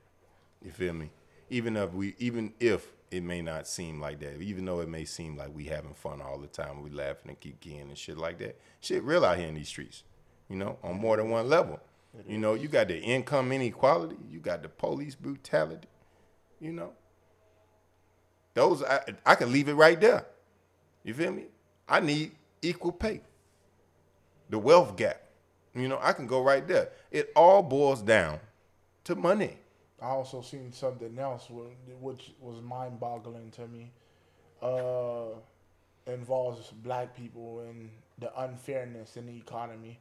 You feel me? Even if we, even if it may not seem like that, even though it may seem like we having fun all the time, we laughing and keep kicking and shit like that. Shit real out here in these streets. You know, on more than one level. You know, you got the income inequality, you got the police brutality. You know, those I, I can leave it right there. You feel me? I need equal pay. The wealth gap. You know, I can go right there. It all boils down to money. I also seen something else which was mind-boggling to me. Uh, involves black people and the unfairness in the economy.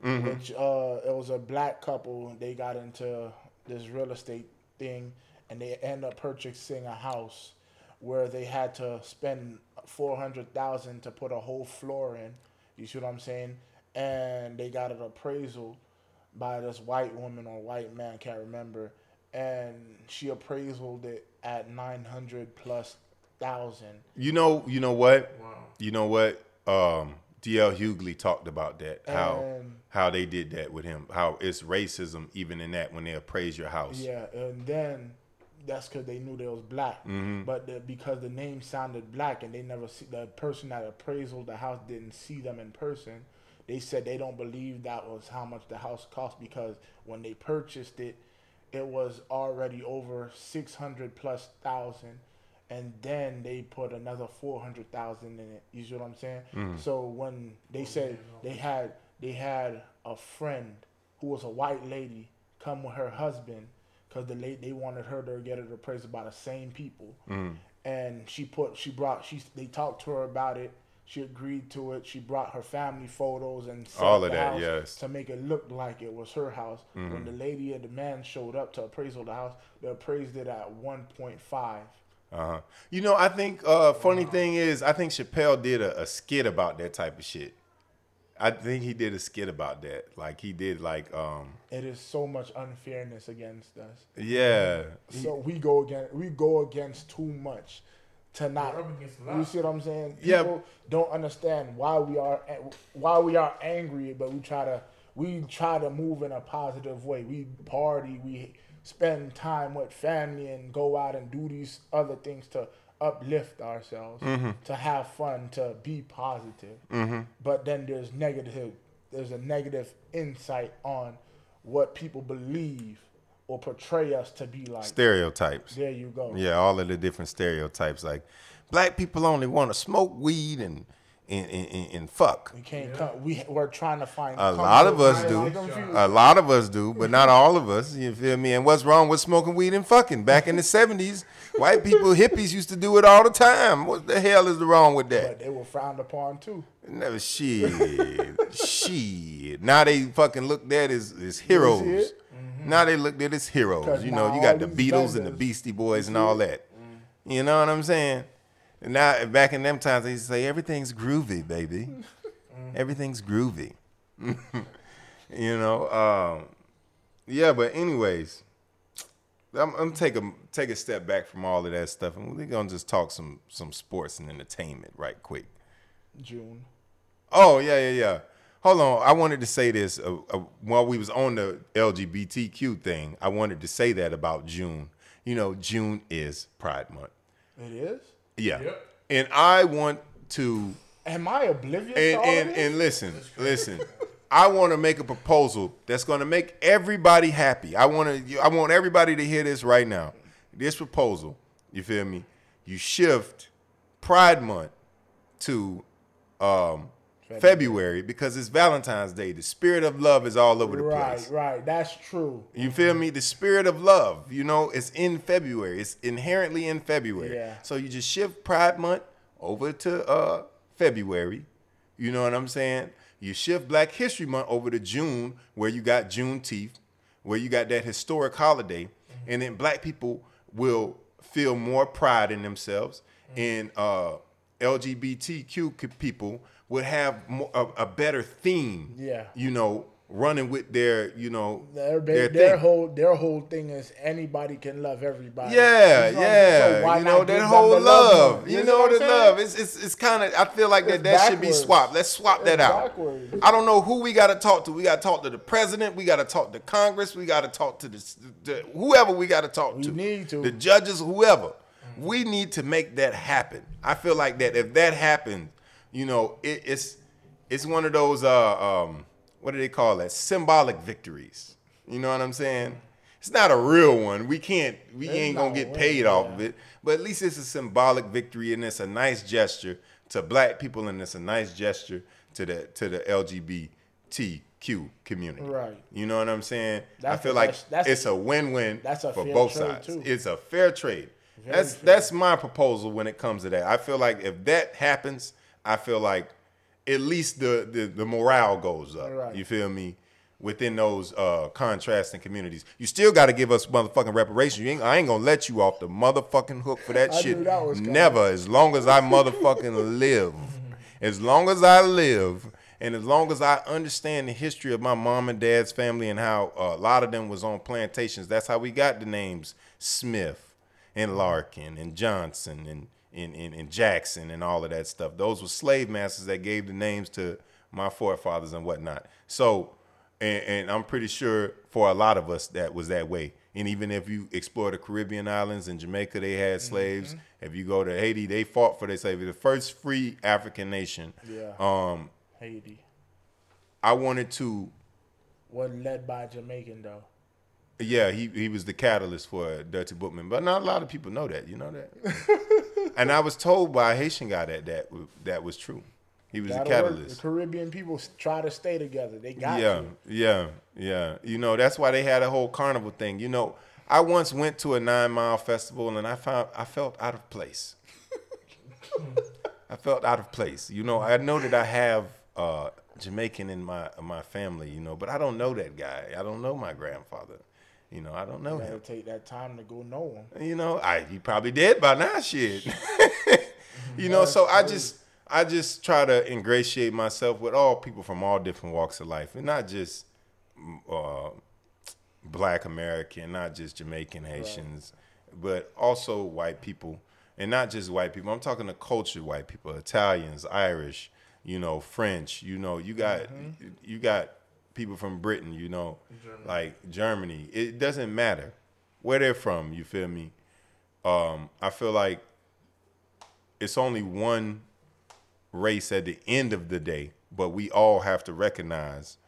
Which uh, it was a black couple. They got into this real estate thing, and they end up purchasing a house where they had to spend four hundred thousand to put a whole floor in. You see what I'm saying? And they got an appraisal by this white woman or white man, can't remember, and she appraised it at nine hundred plus thousand. You know, you know what? Wow. You know what? Um, DL Hughley talked about that. How And- how they did that with him. How it's racism even in that when they appraise your house. Yeah, and then that's because they knew they was black. Mm-hmm. But the, because the name sounded black and they never see the person that appraisal the house didn't see them in person, they said they don't believe that was how much the house cost because when they purchased it, it was already over six hundred plus thousand, and then they put another four hundred thousand in it. You see what I'm saying? Mm. So when they said they had they had a friend who was a white lady come with her husband because the lady they wanted her to get it appraised by the same people, Mm. and she put she brought she they talked to her about it. She agreed to it. She brought her family photos and All of that, yes. Mm-hmm. to make it look like it was her house. When the lady and the man showed up to appraisal the house, they appraised it at one point five. Uh-huh. You know, I think uh funny thing is I think Chappelle did a, a skit about that type of shit. I think he did a skit about that. Like he did like um It is so much unfairness against us. yeah. So we go against we go against too much to not. We're against a. You see what I'm saying? Yeah. People don't understand why we are why we are angry, but we try to we try to move in a positive way. We party, we spend time with family, and go out and do these other things to uplift ourselves, Mm-hmm. to have fun, to be positive. But then there's negative. There's a negative insight on what people believe or portray us to be like. Stereotypes. There you go. Yeah, all of the different stereotypes. Like black people only want to smoke weed and and, and, and, fuck. We can't come. We we're trying to find. A lot of us do. A lot of us do, but not all of us. You feel me? And what's wrong with smoking weed and fucking? Back in the seventies, white people, hippies used to do it all the time. What the hell is wrong with that? But they were frowned upon too. Never shit. shit. Now they fucking looked at as, as heroes. Now they looked at as heroes. You know, you got the Beatles and the Beastie Boys and all that. You know what I'm saying? And now back in them times they used to say everything's groovy, baby. Everything's groovy. you know, um, yeah, but anyways, I'm, I'm take a take a step back from all of that stuff, and we're gonna just talk some some sports and entertainment right quick. June. Oh yeah, yeah, yeah. Hold on, I wanted to say this uh, uh, while we was on the LGBTQ thing. I wanted to say that about June. You know, June is Pride Month. It is. Yeah, Yep. and I want to Am I oblivious and to all and, this? and listen, listen. I want to make a proposal that's going to make everybody happy. I want to. I want everybody to hear this right now. This proposal, you feel me? You shift Pride Month to um, February because it's Valentine's Day. The spirit of love is all over the right, place. right. Right. That's true. You feel me? The spirit of love, you know, it's in February. It's inherently in February. Yeah. So you just shift Pride Month over to uh, February. You know what I'm saying? You shift Black History Month over to June, where you got Juneteenth, where you got that historic holiday, and then Black people will feel more pride in themselves, and uh, LGBTQ people would have more, a, a better theme. Yeah. You know, running with their, you know, Their, their their, whole their whole thing is anybody can love everybody. Yeah, You know yeah. So why you know that whole love. more? You see know what the love. It's it's it's kind of. I feel like that It's that should be swapped. Let's swap It's that out. backwards. I don't know who we got to talk to. We got to talk to the president. We got to talk to Congress. We got to talk to the, the whoever we got to talk We to. need to. the judges, whoever. We need to make that happen. I feel like that if that happens, you know, it, it's it's one of those uh um what do they call that symbolic victories. You know what I'm saying? It's not a real one. We can't. We It's ain't gonna get win, paid off of it. But at least it's a symbolic victory, and it's a nice gesture to black people, and it's a nice gesture to the to the LGBTQ community. Right. You know what I'm saying? That's I feel like that's- it's a win-win that's a for fair both trade, sides. too. It's a fair trade. Very that's fair. that's my proposal when it comes to that. I feel like if that happens, I feel like at least the the, the morale goes up. Right. You feel me? Within those uh, contrasting communities, you still got to give us motherfucking reparations. You ain't, I ain't gonna let you off the motherfucking hook for that I shit. that was coming. Never, as long as I motherfucking live. As long as I live, and as long as I understand the history of my mom and dad's family and how uh, a lot of them was on plantations, that's how we got the names Smith and Larkin and Johnson and and, and, and Jackson and all of that stuff. Those were slave masters that gave the names to my forefathers and whatnot. So, and, and I'm pretty sure for a lot of us that was that way. And even if you explore the Caribbean islands in Jamaica, they had slaves. If you go to Haiti, they fought for their slavery. The first free African nation. Yeah. Um, Haiti I wanted to wasn't led by Jamaican though. Yeah, he he was the catalyst for Dutty Boukman, but not a lot of people know that. You know that. and I was told by a Haitian guy that that that was true. He was Gotta work. catalyst. The Caribbean people try to stay together. They got yeah, to. yeah, yeah. You know, that's why they had a whole carnival thing. You know, I once went to a nine mile festival and I found I felt out of place. I felt out of place. You know, I know that I have uh, Jamaican in my my family. You know, but I don't know that guy. I don't know my grandfather. You know, I don't know Gotta him. take that time to go know them. You know, I he probably dead by now. Shit. you know, so I just I just try to ingratiate myself with all people from all different walks of life, and not just mm, uh, Black American, not just Jamaican Haitians, but also white people, and not just white people. I'm talking to cultured white people, Italians, Irish, you know, French. You know, you got you got people from Britain. You know, like Germany. It doesn't matter where they're from. You feel me? Um, I feel like it's only one race at the end of the day, but we all have to recognize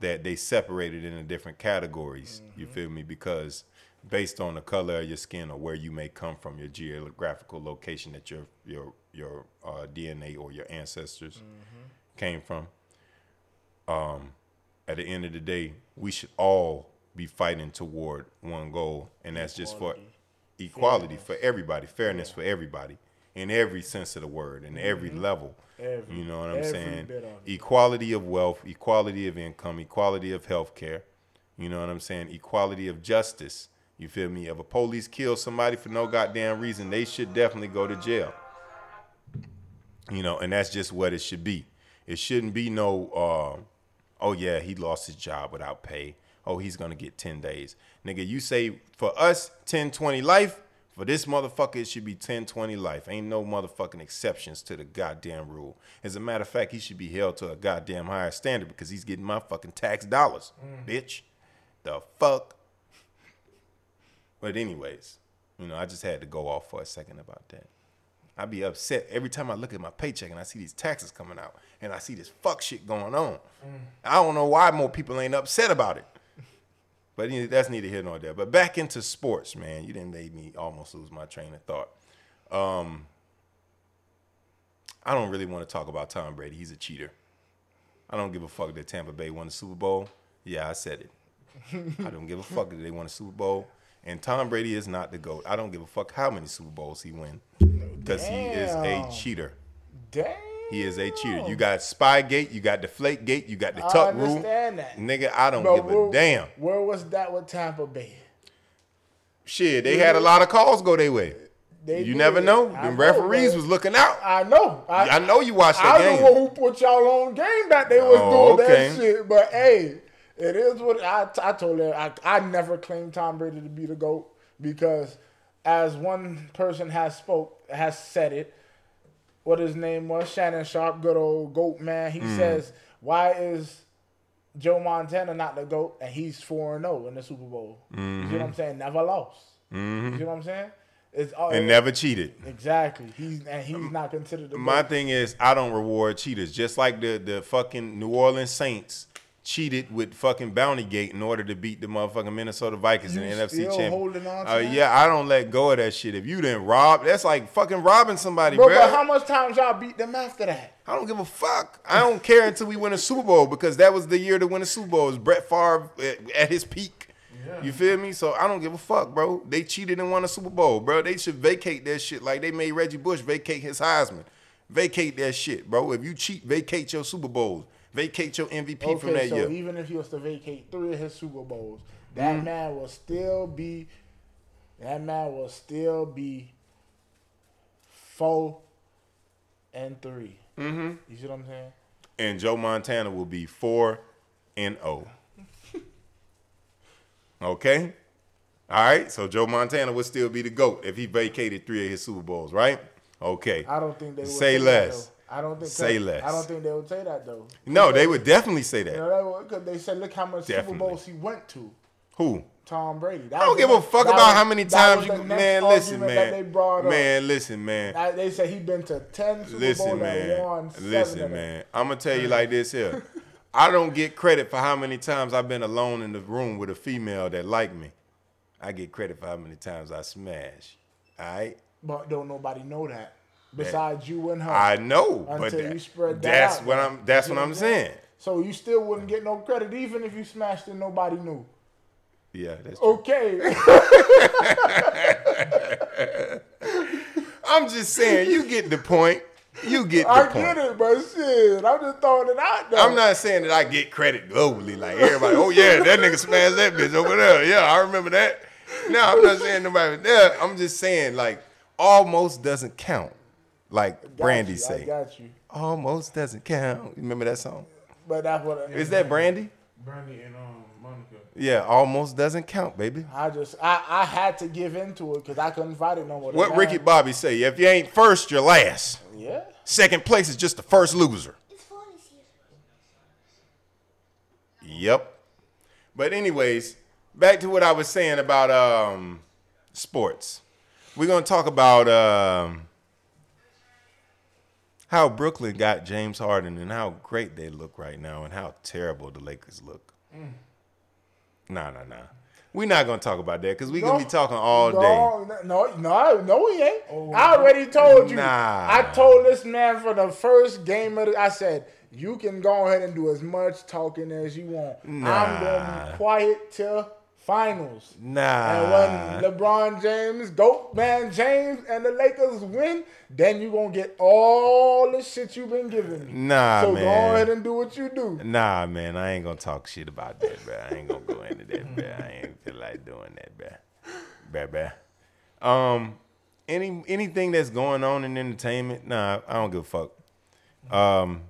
that they separated into different categories. You feel me? Because based on the color of your skin or where you may come from, your geographical location that your your your uh, DNA or your ancestors came from. Um, at the end of the day, we should all be fighting toward one goal, and that's just for equality for everybody, fairness for everybody, in every sense of the word, in every level. Every- you know what I'm saying? of. Equality of wealth, equality of income, equality of health care. You know what I'm saying? Equality of justice. You feel me? If a police kills somebody for no goddamn reason, they should definitely go to jail. You know, and that's just what it should be. It shouldn't be no, uh, oh yeah, he lost his job without pay. Oh, he's gonna get 10 days. Nigga, you say for us 10, 20 life, for this motherfucker, it should be 10, 20 life. Ain't no motherfucking exceptions to the goddamn rule. As a matter of fact, he should be held to a goddamn higher standard because he's getting my fucking tax dollars, mm. bitch. The fuck? But anyways, you know, I just had to go off for a second about that. I be upset every time I look at my paycheck and I see these taxes coming out and I see this fuck shit going on. I don't know why more people ain't upset about it. But that's neither here nor there. But back into sports, man. You didn't make me almost lose my train of thought. Um, I don't really want to talk about Tom Brady. He's a cheater. I don't give a fuck that Tampa Bay won the Super Bowl. Yeah, I said it. I don't give a fuck that they won a Super Bowl. And Tom Brady is not the GOAT. I don't give a fuck how many Super Bowls he win. Because he is a cheater. Damn. He is a cheater. You got Spygate, you got Deflategate, you got the I tuck rule. understand that. Nigga, I don't But give where, a damn. Where was that with Tampa Bay? Shit, they had a lot of calls go their way. They You did. never know. The referees was looking out. I know. I, I know you watched I that don't game. know who put y'all on game that they was Oh, doing okay. that shit. But hey, it is what I, I told her. I, I never claimed Tom Brady to be the GOAT because as one person has spoke has said it, what his name was, Shannon Sharpe, good old GOAT man, he Mm. says, Why is Joe Montana not the GOAT and he's 4 0 in the Super Bowl? You Mm-hmm. see what I'm saying? Never lost. You know what I'm saying? It's all, And never cheated. Exactly. He's and he's not considered the My thing is, I don't reward cheaters. Just like the the fucking New Orleans Saints cheated with fucking Bounty Gate in order to beat the motherfucking Minnesota Vikings in You the NFC Championship. holding on to Uh, yeah, I don't let go of that shit. If you didn't rob, that's like fucking robbing somebody, Bro, bro. but how much times y'all beat them after that? I don't give a fuck. I don't care until we win a Super Bowl because that was the year to win a Super Bowl. It was Brett Favre at, at his peak. Yeah. You feel me? So I don't give a fuck, bro. They cheated and won a Super Bowl, bro. They should vacate that shit like they made Reggie Bush vacate his Heisman. Vacate that shit, bro. If you cheat, vacate your Super Bowls. Vacate your MVP from Okay, that so year. even if he was to vacate three of his Super Bowls, that Mm-hmm. man will still be that man will still be four and 3 Mm-hmm. You see what I'm saying? and Joe Montana will be four and zero. Okay, all right. So Joe Montana would still be the goat if he vacated three of his Super Bowls, right? Okay. I don't think they would Say less. I don't think Say less. I don't think they would say that though. No, they would definitely say You that. know, because they said, look how much Super Bowls he went to. Who? Tom Brady. That I don't give a fuck about was- how many times you. Man, listen, they man. brought up. Man, listen, man. They said he been to ten Super Listen, Bowls man. won Listen, man. I'm gonna tell you mm. like this here. I don't get credit for how many times I've been alone in the room with a female that like me. I get credit for how many times I smash. All right. But don't nobody know that besides you and her. I know, Until but you spread that that's out what. I'm. That's You what I'm what I'm saying? so you still wouldn't get no credit even if you smashed and nobody knew. Yeah, that's true. Okay. I'm just saying. You get the point. You get the I point. get it, but shit, I'm just throwing it out there. I'm not saying that I get credit globally, like everybody. Oh yeah, that nigga smashed that bitch over there. Yeah, I remember that. No, I'm not saying nobody was there. I'm just saying like almost doesn't count. Like Got Brandy you, I say, got you. almost doesn't count. You remember that song? But that's what I, Is that Brandy? Brandy and um Monica. Yeah, almost doesn't count, baby. I just I, I had to give into it because I couldn't fight it no more. What Man, Ricky Bobby say? If you ain't first, you're last. Yeah. Second place is just the first loser. It's fun this year. Yep. But anyways, back to what I was saying about um sports. We're gonna talk about um how Brooklyn got James Harden and how great they look right now and how terrible the Lakers look. Mm. Nah, nah, nah. We're not gonna talk about that because we're gonna be talking all day. No, no, no, we he ain't. Oh. I already told you. Nah. I told this man for the first game of the. I said you can go ahead and do as much talking as you want. I'm gonna be quiet till finals. Nah. And when LeBron James, Goat Man James, and the Lakers win, then you gonna get all the shit you've been giving me. Nah, so man. go ahead and do what you do. Nah, man, I ain't gonna talk shit about that, bro. I ain't gonna go into that, bro. I ain't feel like doing that, bro. Bro, bro. Um, any anything that's going on in entertainment, nah, I don't give a fuck. Um,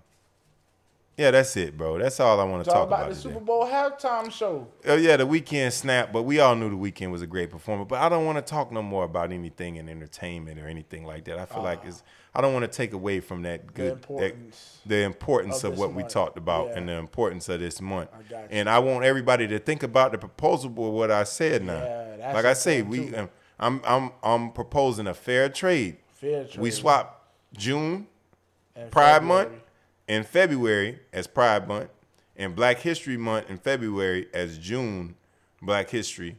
yeah, that's it, bro. That's all I want to Talk, talk about, about the today. Super Bowl halftime show. Oh yeah, the Weeknd snap, but we all knew the Weeknd was a great performer. But I don't want to talk no more about anything in entertainment or anything like that. I feel like it's I don't want to take away from that good that- importance the importance of of, what we talked about Yeah. and the importance of this month. I. And I want everybody to think about the proposal of what I said now. Yeah, like I say, we um, I'm I'm I'm proposing a fair trade. Fair trade. We swap June And Pride February. Month in February as Pride Month, and Black History Month in February as June Black History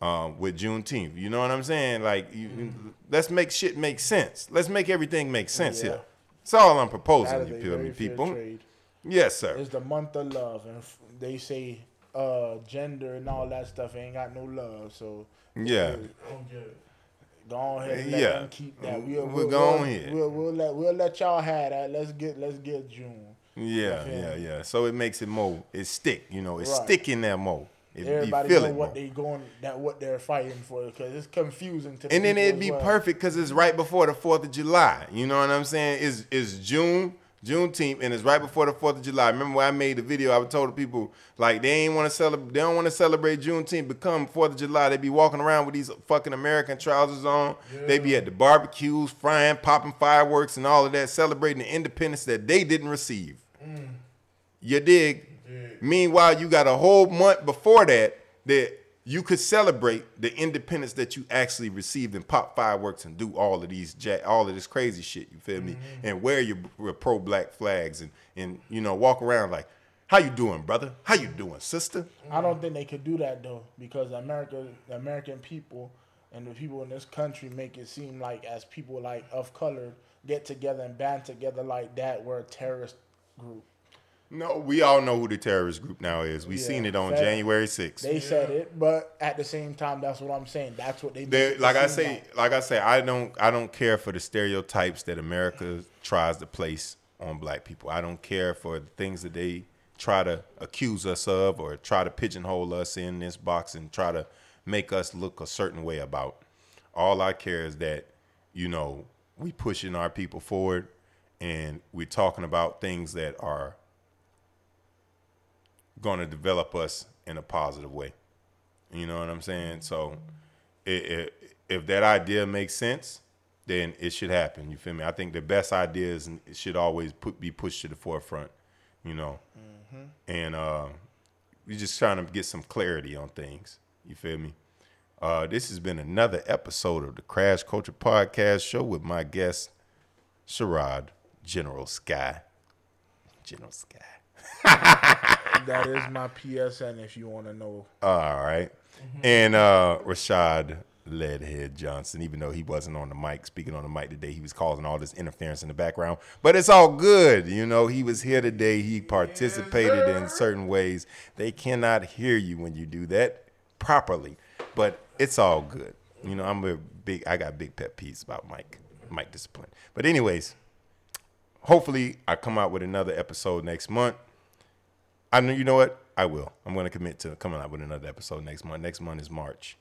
um, with Juneteenth. You know what I'm saying? Like, you, let's make shit make sense. Let's make everything make sense Yeah. here. That's all I'm proposing, you feel me, people? trade. Yes, sir. It's the month of love, and they say uh, gender and all that stuff ain't got no love. So Yeah. Don't get it. go on ahead and let Yeah. keep that. We'll, We'll we'll, go we'll, here. We'll, we'll let we'll let y'all have that. Let's get let's get June. Yeah, feel yeah, yeah. So it makes it more, it stick, you know, it's Right. stick in there more. It, you Everybody feel know it what more. they going that what they're fighting for because it's confusing to. And then it'd be well. perfect because it's right before the Fourth of July. You know what I'm saying? Is is June Juneteenth, and it's right before the Fourth of July. Remember when I made the video? I told the people like they ain't want to celebrate. They don't want to celebrate Juneteenth. Become Fourth of July. They be walking around with these fucking American trousers on. They be at the barbecues, frying, popping fireworks, and all of that, celebrating the independence that they didn't receive. Mm. You dig? Meanwhile, you got a whole month before that that you could celebrate the independence that you actually received and pop fireworks and do all of these all of this crazy shit. You feel me? Mm-hmm. And wear your, your pro black flags and and you know walk around like, how you doing, brother? How you doing, sister? I don't think they could do that though because America, the American people, and the people in this country make it seem like as people like of color get together and band together like that, we're a terrorist group. No, we all know who the terrorist group now is. We Yeah, seen it on. January 6th. They said it, but at the same time, that's what I'm saying. That's what they. They, like I say, like I say, I don't, I don't care for the stereotypes that America tries to place on black people. I don't care for the things that they try to accuse us of or try to pigeonhole us in this box and try to make us look a certain way about. All I care is that, you know, we pushing our people forward and we're talking about things that are going to develop us in a positive way. You know what I'm saying? So, i i if that idea makes sense, then it should happen. You feel me? I think the best ideas should always put be pushed to the forefront. You know, and uh, we just trying to get some clarity on things. You feel me? Uh, this has been another episode of the Crash Culture Podcast Show with my guest, Sherrod General Sky. General Sky. that is my PSN if you want to know. All right. And uh, Rashad Leadhead Johnson, even though he wasn't on the mic, speaking on the mic today, he was causing all this interference in the background. But it's all good. You know, he was here today. He participated in certain ways. They cannot hear you when you do that properly, but it's all good. You know, I'm a big, I got big pet peeves about Mike, Mike discipline. But, anyways, hopefully I come out with another episode next month. I know you know what? I will. I'm going to commit to coming out with another episode next month. Next month is March.